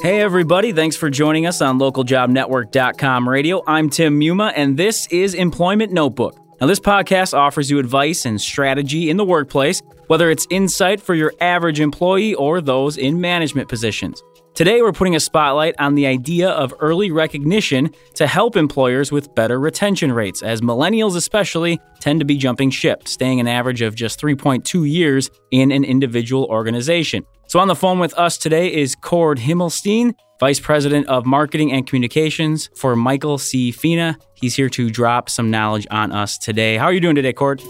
Hey, everybody. Thanks for joining us on localjobnetwork.com radio. I'm Tim Muma, and this is Employment Notebook. Now, this podcast offers you advice and strategy in the workplace, whether it's insight for your average employee or those in management positions. Today, we're putting a spotlight on the idea of early recognition to help employers with better retention rates, as millennials especially tend to be jumping ship, staying an average of just 3.2 years in an individual organization. So, on the phone with us today is Cord Himmelstein, Vice President of Marketing and Communications for Michael C. Fina. He's here to drop some knowledge on us today. How are you doing today, Cord?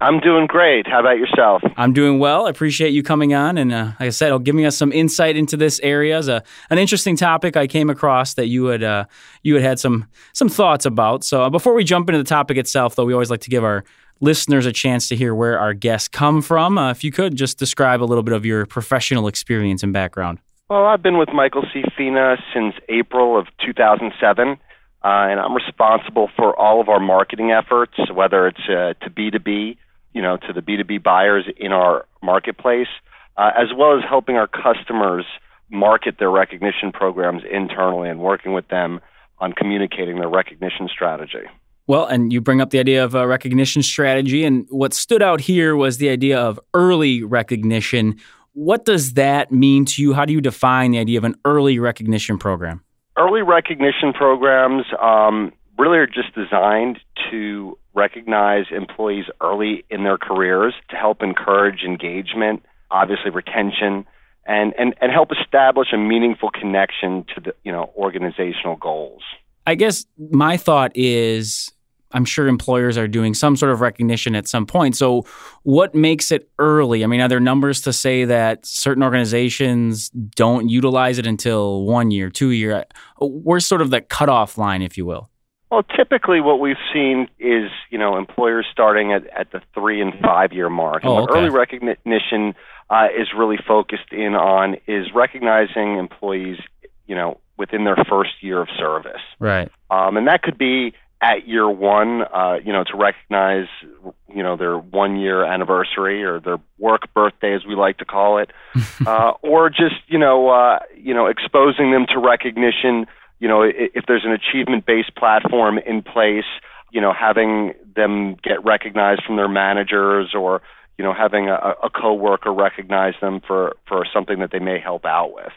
I'm doing great. How about yourself? I'm doing well. I appreciate you coming on, and uh, like I said, giving us some insight into this area. Is a an interesting topic I came across that you had uh, you had had some some thoughts about. So uh, before we jump into the topic itself, though, we always like to give our listeners a chance to hear where our guests come from. Uh, if you could just describe a little bit of your professional experience and background. Well, I've been with Michael C. Fina since April of 2007. Uh, and I'm responsible for all of our marketing efforts, whether it's uh, to B2B you know, to the B2B buyers in our marketplace, uh, as well as helping our customers market their recognition programs internally and working with them on communicating their recognition strategy. Well, and you bring up the idea of a recognition strategy, and what stood out here was the idea of early recognition. What does that mean to you? How do you define the idea of an early recognition program? Early recognition programs um, really are just designed to recognize employees early in their careers to help encourage engagement, obviously retention, and, and, and help establish a meaningful connection to the you know organizational goals. I guess my thought is I'm sure employers are doing some sort of recognition at some point. So, what makes it early? I mean, are there numbers to say that certain organizations don't utilize it until one year, two year? Where's sort of the cutoff line, if you will? Well, typically what we've seen is, you know, employers starting at, at the three and five year mark. Oh, what early recognition uh, is really focused in on is recognizing employees, you know, within their first year of service. Right. Um, and that could be at year one, uh, you know, to recognize, you know, their one year anniversary or their work birthday, as we like to call it, uh, or just, you know, uh, you know, exposing them to recognition you know, if there's an achievement based platform in place, you know, having them get recognized from their managers or, you know, having a, a coworker recognize them for, for something that they may help out with.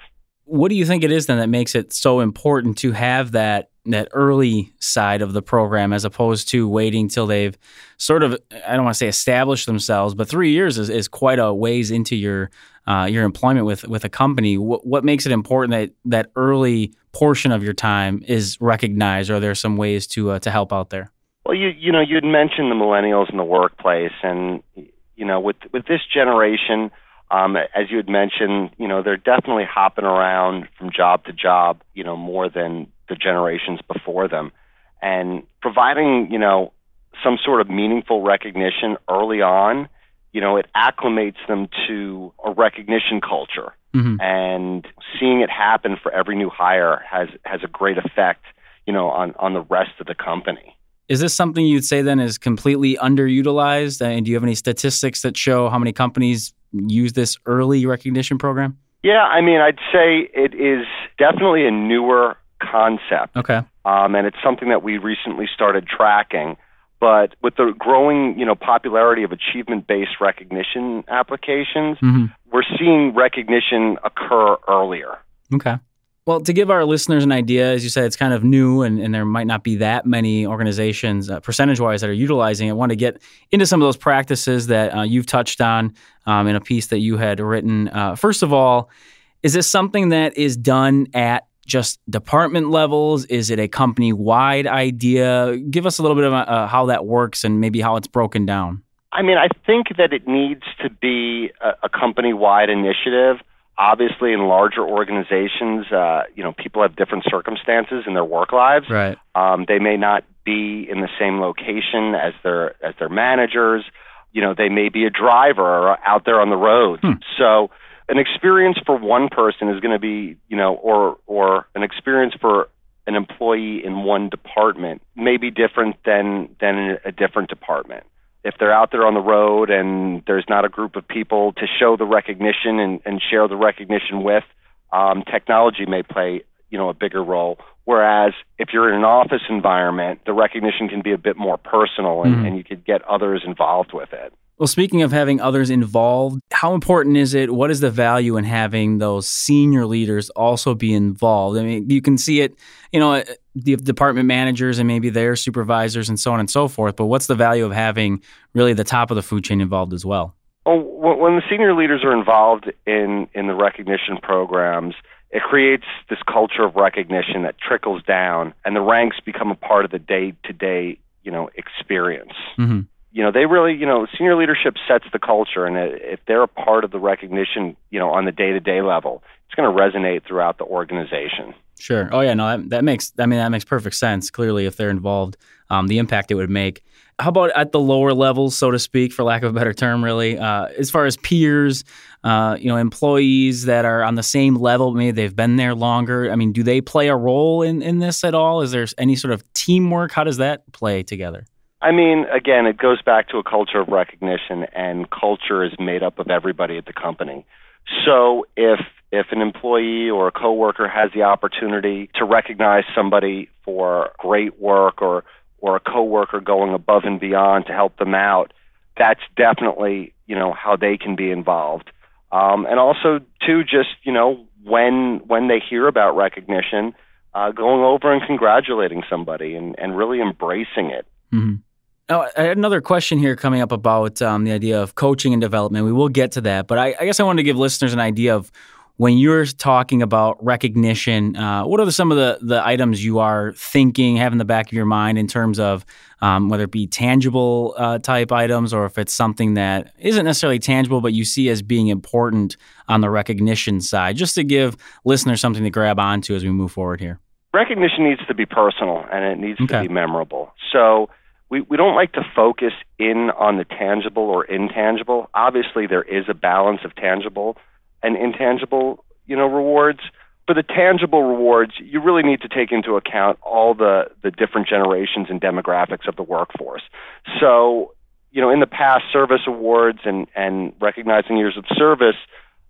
What do you think it is then that makes it so important to have that that early side of the program as opposed to waiting till they've sort of I don't want to say established themselves, but three years is, is quite a ways into your uh, your employment with with a company. What, what makes it important that that early portion of your time is recognized? Are there some ways to uh, to help out there? Well, you you know you'd mentioned the millennials in the workplace, and you know with with this generation. Um, as you had mentioned, you know they're definitely hopping around from job to job, you know more than the generations before them, and providing you know some sort of meaningful recognition early on you know, it acclimates them to a recognition culture. Mm-hmm. And seeing it happen for every new hire has has a great effect, you know, on on the rest of the company. Is this something you'd say then is completely underutilized? And do you have any statistics that show how many companies use this early recognition program? Yeah, I mean, I'd say it is definitely a newer concept. Okay. Um, and it's something that we recently started tracking. But with the growing, you know, popularity of achievement-based recognition applications, mm-hmm. we're seeing recognition occur earlier. Okay. Well, to give our listeners an idea, as you said, it's kind of new and, and there might not be that many organizations, uh, percentage wise, that are utilizing it. I want to get into some of those practices that uh, you've touched on um, in a piece that you had written. Uh, first of all, is this something that is done at just department levels? Is it a company wide idea? Give us a little bit of uh, how that works and maybe how it's broken down. I mean, I think that it needs to be a, a company wide initiative. Obviously, in larger organizations, uh, you know, people have different circumstances in their work lives. Right. Um, they may not be in the same location as their as their managers. You know, they may be a driver or out there on the road. Hmm. So an experience for one person is going to be, you know, or or an experience for an employee in one department may be different than than a different department. If they're out there on the road and there's not a group of people to show the recognition and, and share the recognition with, um, technology may play you know a bigger role. Whereas if you're in an office environment, the recognition can be a bit more personal and, mm-hmm. and you could get others involved with it. Well, speaking of having others involved, how important is it? What is the value in having those senior leaders also be involved? I mean, you can see it, you know, the department managers and maybe their supervisors and so on and so forth. But what's the value of having really the top of the food chain involved as well? Well, when the senior leaders are involved in in the recognition programs, it creates this culture of recognition that trickles down, and the ranks become a part of the day to day, you know, experience. Mm-hmm you know, they really, you know, senior leadership sets the culture, and if they're a part of the recognition, you know, on the day to day level, it's going to resonate throughout the organization. Sure. Oh yeah, no, that, that, makes. I mean, that makes perfect sense. Clearly, if they're involved, um, the impact it would make. How about at the lower levels, so to speak, for lack of a better term, really, uh, as far as peers, uh, you know, employees that are on the same level, maybe they've been there longer. I mean, do they play a role in in this at all? Is there any sort of teamwork? How does that play together? I mean, again, it goes back to a culture of recognition, and culture is made up of everybody at the company. So if if an employee or a coworker has the opportunity to recognize somebody for great work or or a coworker going above and beyond to help them out, that's definitely you know how they can be involved. Um, and also too, just you know when when they hear about recognition, uh, going over and congratulating somebody and, and really embracing it. Mm-hmm. Now, I had another question here coming up about um, the idea of coaching and development. We will get to that, but I, I, guess I wanted to give listeners an idea of when you're talking about recognition. Uh, what are the, some of the the items you are thinking, have in the back of your mind in terms of um, whether it be tangible uh, type items or if it's something that isn't necessarily tangible, but you see as being important on the recognition side, just to give listeners something to grab onto as we move forward here. Recognition needs to be personal and it needs okay. to be memorable. So we, we don't like to focus in on the tangible or intangible. Obviously, there is a balance of tangible and intangible, you know, rewards. For the tangible rewards, you really need to take into account all the, the different generations and demographics of the workforce. So, you know, in the past, service awards and, and recognizing years of service,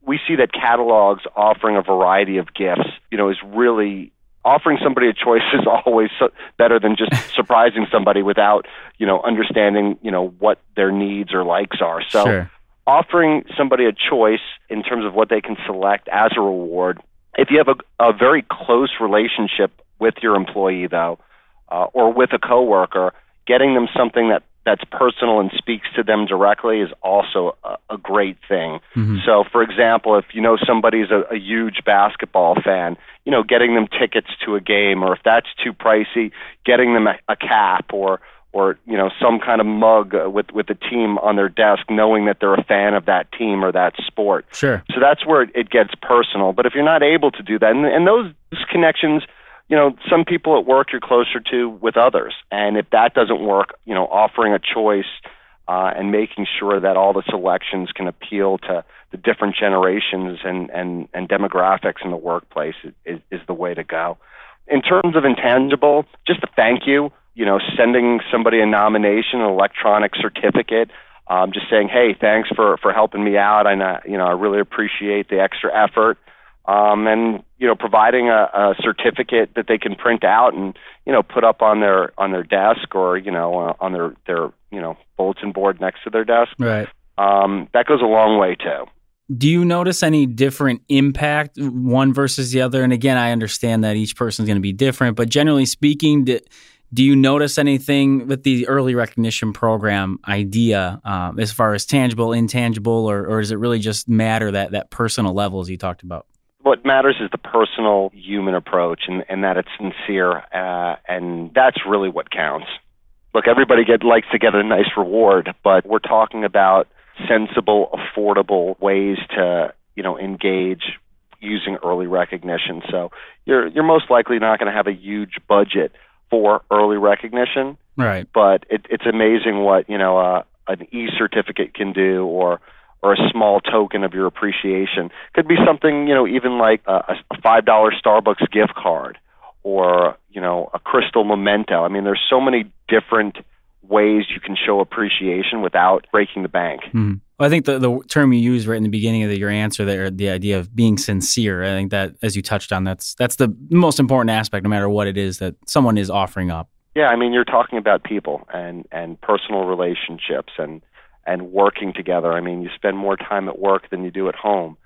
we see that catalogs offering a variety of gifts, you know, is really offering somebody a choice is always so better than just surprising somebody without you know understanding you know what their needs or likes are so sure. offering somebody a choice in terms of what they can select as a reward if you have a, a very close relationship with your employee though uh, or with a coworker getting them something that that's personal and speaks to them directly is also a, a great thing. Mm-hmm. So, for example, if you know somebody's a, a huge basketball fan, you know, getting them tickets to a game, or if that's too pricey, getting them a, a cap or or you know some kind of mug with with the team on their desk, knowing that they're a fan of that team or that sport. Sure. So that's where it, it gets personal. But if you're not able to do that, and, and those connections you know, some people at work you're closer to with others. And if that doesn't work, you know, offering a choice uh, and making sure that all the selections can appeal to the different generations and, and, and demographics in the workplace is, is the way to go. In terms of intangible, just a thank you, you know, sending somebody a nomination, an electronic certificate, um, just saying, hey, thanks for, for helping me out. And, you know, I really appreciate the extra effort um, and you know providing a, a certificate that they can print out and you know put up on their on their desk or you know uh, on their their you know bulletin board next to their desk. Right. Um, that goes a long way too. Do you notice any different impact one versus the other? And again, I understand that each person is going to be different, but generally speaking, do, do you notice anything with the early recognition program idea um, as far as tangible, intangible, or, or does it really just matter that that personal level as you talked about? What matters is the personal human approach and, and that it's sincere uh, and that's really what counts. Look everybody get likes to get a nice reward but we're talking about sensible affordable ways to you know engage using early recognition. So you're you're most likely not going to have a huge budget for early recognition right. but it, it's amazing what you know uh, an e-certificate can do or or a small token of your appreciation. Could be something, you know, even like a, a five dollar Starbucks gift card or, you know, a crystal memento. I mean, there's so many different ways you can show appreciation without breaking the bank. Mm-hmm. Well, I think the, the term you used right in the beginning of the, your answer there, the idea of being sincere, I think that, as you touched on, that's that's the most important aspect, no matter what it is that someone is offering up. Yeah, I mean, you're talking about people and and personal relationships and and working together. I mean, you spend more time at work than you do at home.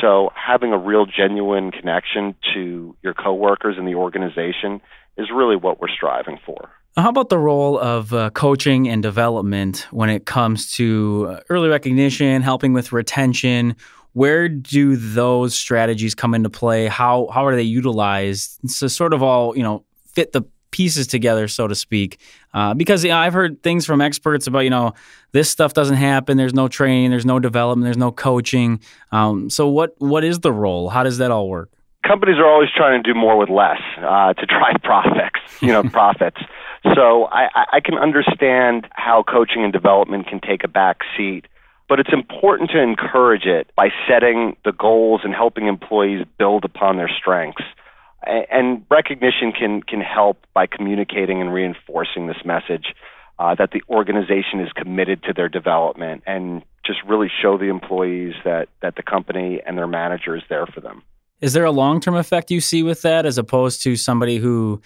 So having a real genuine connection to your coworkers and the organization is really what we're striving for. How about the role of uh, coaching and development when it comes to uh, early recognition, helping with retention? Where do those strategies come into play? How how are they utilized to sort of all you know fit the pieces together, so to speak. Uh, because you know, I've heard things from experts about, you know, this stuff doesn't happen. There's no training. There's no development. There's no coaching. Um, so what what is the role? How does that all work? Companies are always trying to do more with less uh, to drive profits. You know, profits. So I, I can understand how coaching and development can take a back seat but it's important to encourage it by setting the goals and helping employees build upon their strengths and recognition can can help by communicating and reinforcing this message uh, that the organization is committed to their development and just really show the employees that that the company and their manager is there for them. Is there a long term effect you see with that, as opposed to somebody who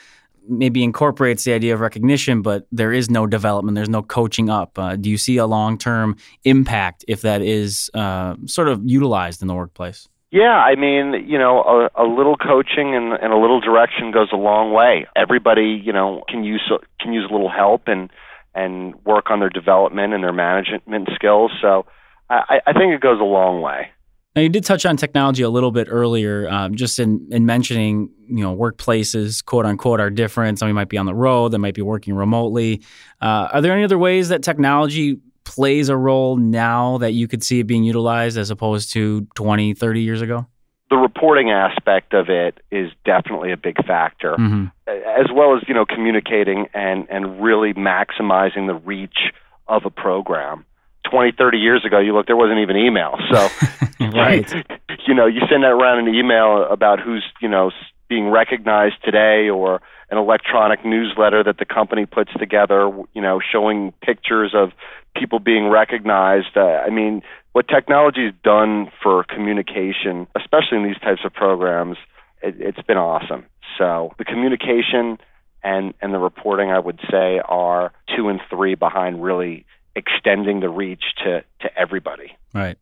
maybe incorporates the idea of recognition, but there is no development, there's no coaching up? Uh, do you see a long term impact if that is uh, sort of utilized in the workplace? Yeah, I mean, you know, a, a little coaching and, and a little direction goes a long way. Everybody, you know, can use can use a little help and and work on their development and their management skills. So I, I think it goes a long way. Now you did touch on technology a little bit earlier, um, just in, in mentioning you know workplaces, quote unquote, are different. Somebody might be on the road, they might be working remotely. Uh, are there any other ways that technology plays a role now that you could see it being utilized as opposed to 20, 30 years ago? The reporting aspect of it is definitely a big factor, mm-hmm. as well as you know communicating and and really maximizing the reach of a program. 20, 30 years ago, you look, there wasn't even email. So, right. you know, you send that around an email about who's, you know, being recognized today or an electronic newsletter that the company puts together, you know, showing pictures of people being recognized. Uh, I mean, what technology has done for communication, especially in these types of programs, it, it's been awesome. So the communication and and the reporting, I would say, are two and three behind really extending the reach to to everybody. Right.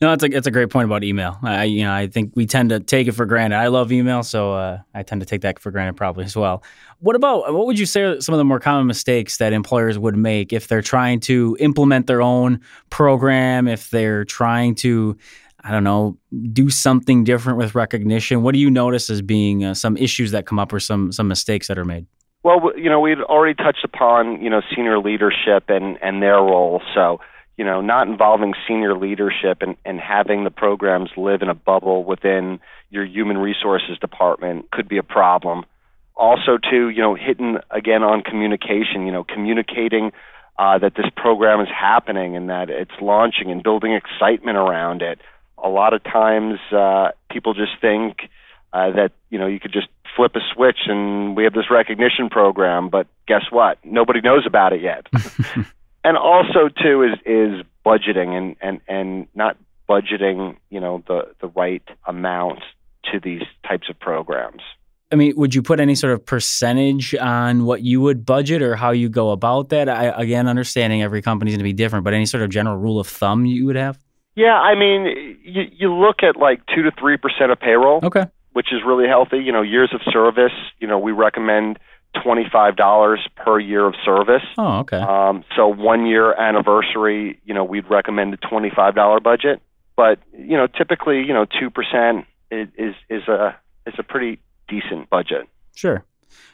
No, it's a it's a great point about email. I you know I think we tend to take it for granted. I love email, so uh, I tend to take that for granted probably as well. What about what would you say are some of the more common mistakes that employers would make if they're trying to implement their own program, if they're trying to I don't know, do something different with recognition. What do you notice as being uh, some issues that come up or some some mistakes that are made? Well, you know, we'd already touched upon you know senior leadership and and their role. So you know, not involving senior leadership and, and having the programs live in a bubble within your human resources department could be a problem. Also, too, you know, hitting again on communication, you know, communicating uh, that this program is happening and that it's launching and building excitement around it. A lot of times, uh, people just think uh, that you know you could just flip a switch and we have this recognition program, but guess what? Nobody knows about it yet. and also too is is budgeting and and and not budgeting you know the the right amount to these types of programs I mean, would you put any sort of percentage on what you would budget or how you go about that? I, again, understanding every company is going to be different, but any sort of general rule of thumb you would have? Yeah, I mean, you, you look at like two to three percent of payroll, okay, which is really healthy. You know, years of service. You know, we recommend $25 per year of service. Oh, okay. Um, so one year anniversary, you know, we'd recommend a $25 budget. But, you know, typically, you know, 2% is, is, is a, is a pretty decent budget. Sure.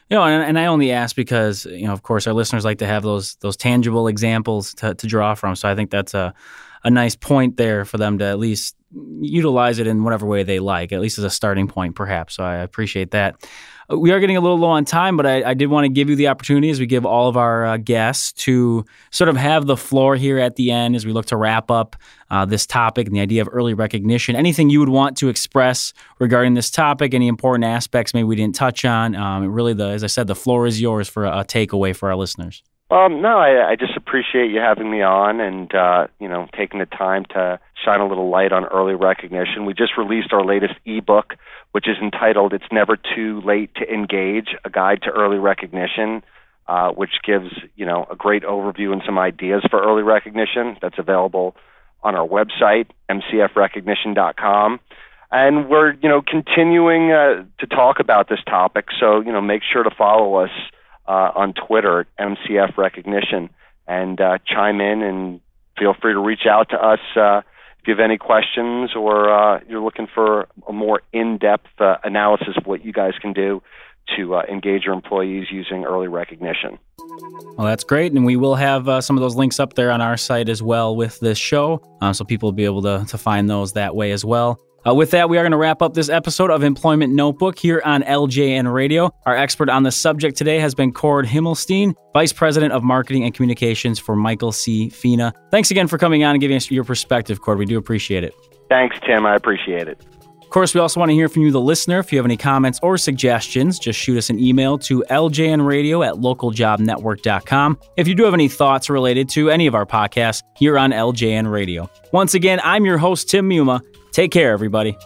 You know, and, and, I only ask because you know, of course, our listeners like to have those those tangible examples to, to draw from. So I think that's a a nice point there for them to at least utilize it in whatever way they like, at least as a starting point, perhaps. So I appreciate that. Uh, we are getting a little low on time, but I, I did want to give you the opportunity, as we give all of our uh, guests, to sort of have the floor here at the end as we look to wrap up uh, this topic and the idea of early recognition. Anything you would want to express regarding this topic, any important aspects maybe we didn't touch on? Um, really, the as I said, the floor is yours for a, a takeaway for our listeners. Um, no, I, I just appreciate you having me on and uh, you know taking the time to shine a little light on early recognition. We just released our latest ebook, which is entitled "It's Never Too Late to Engage: A Guide to Early Recognition." Uh, which gives you know a great overview and some ideas for early recognition. That's available on our website, mcfrecognition.com. And we're you know continuing uh, to talk about this topic. So you know make sure to follow us uh, on Twitter at MCF Recognition and uh, chime in and feel free to reach out to us uh, if you have any questions or uh, you're looking for a more in-depth uh, analysis of what you guys can do to uh, engage your employees using early recognition. Well, that's great. And we will have uh, some of those links up there on our site as well with this show. Uh, so people will be able to, to find those that way as well. Uh, with that, we are going to wrap up this episode of Employment Notebook here on LJN Radio. Our expert on the subject today has been Cord Himmelstein, Vice President of Marketing and Communications for Michael C. Fina. Thanks again for coming on and giving us your perspective, Cord. We do appreciate it. Thanks, Tim. I appreciate it. Of course, we also want to hear from you, the listener. If you have any comments or suggestions, just shoot us an email to ljnradio at localjobnetwork.com. If you do have any thoughts related to any of our podcasts here on LJN Radio. Once again, I'm your host, Tim Muma. Take care, everybody.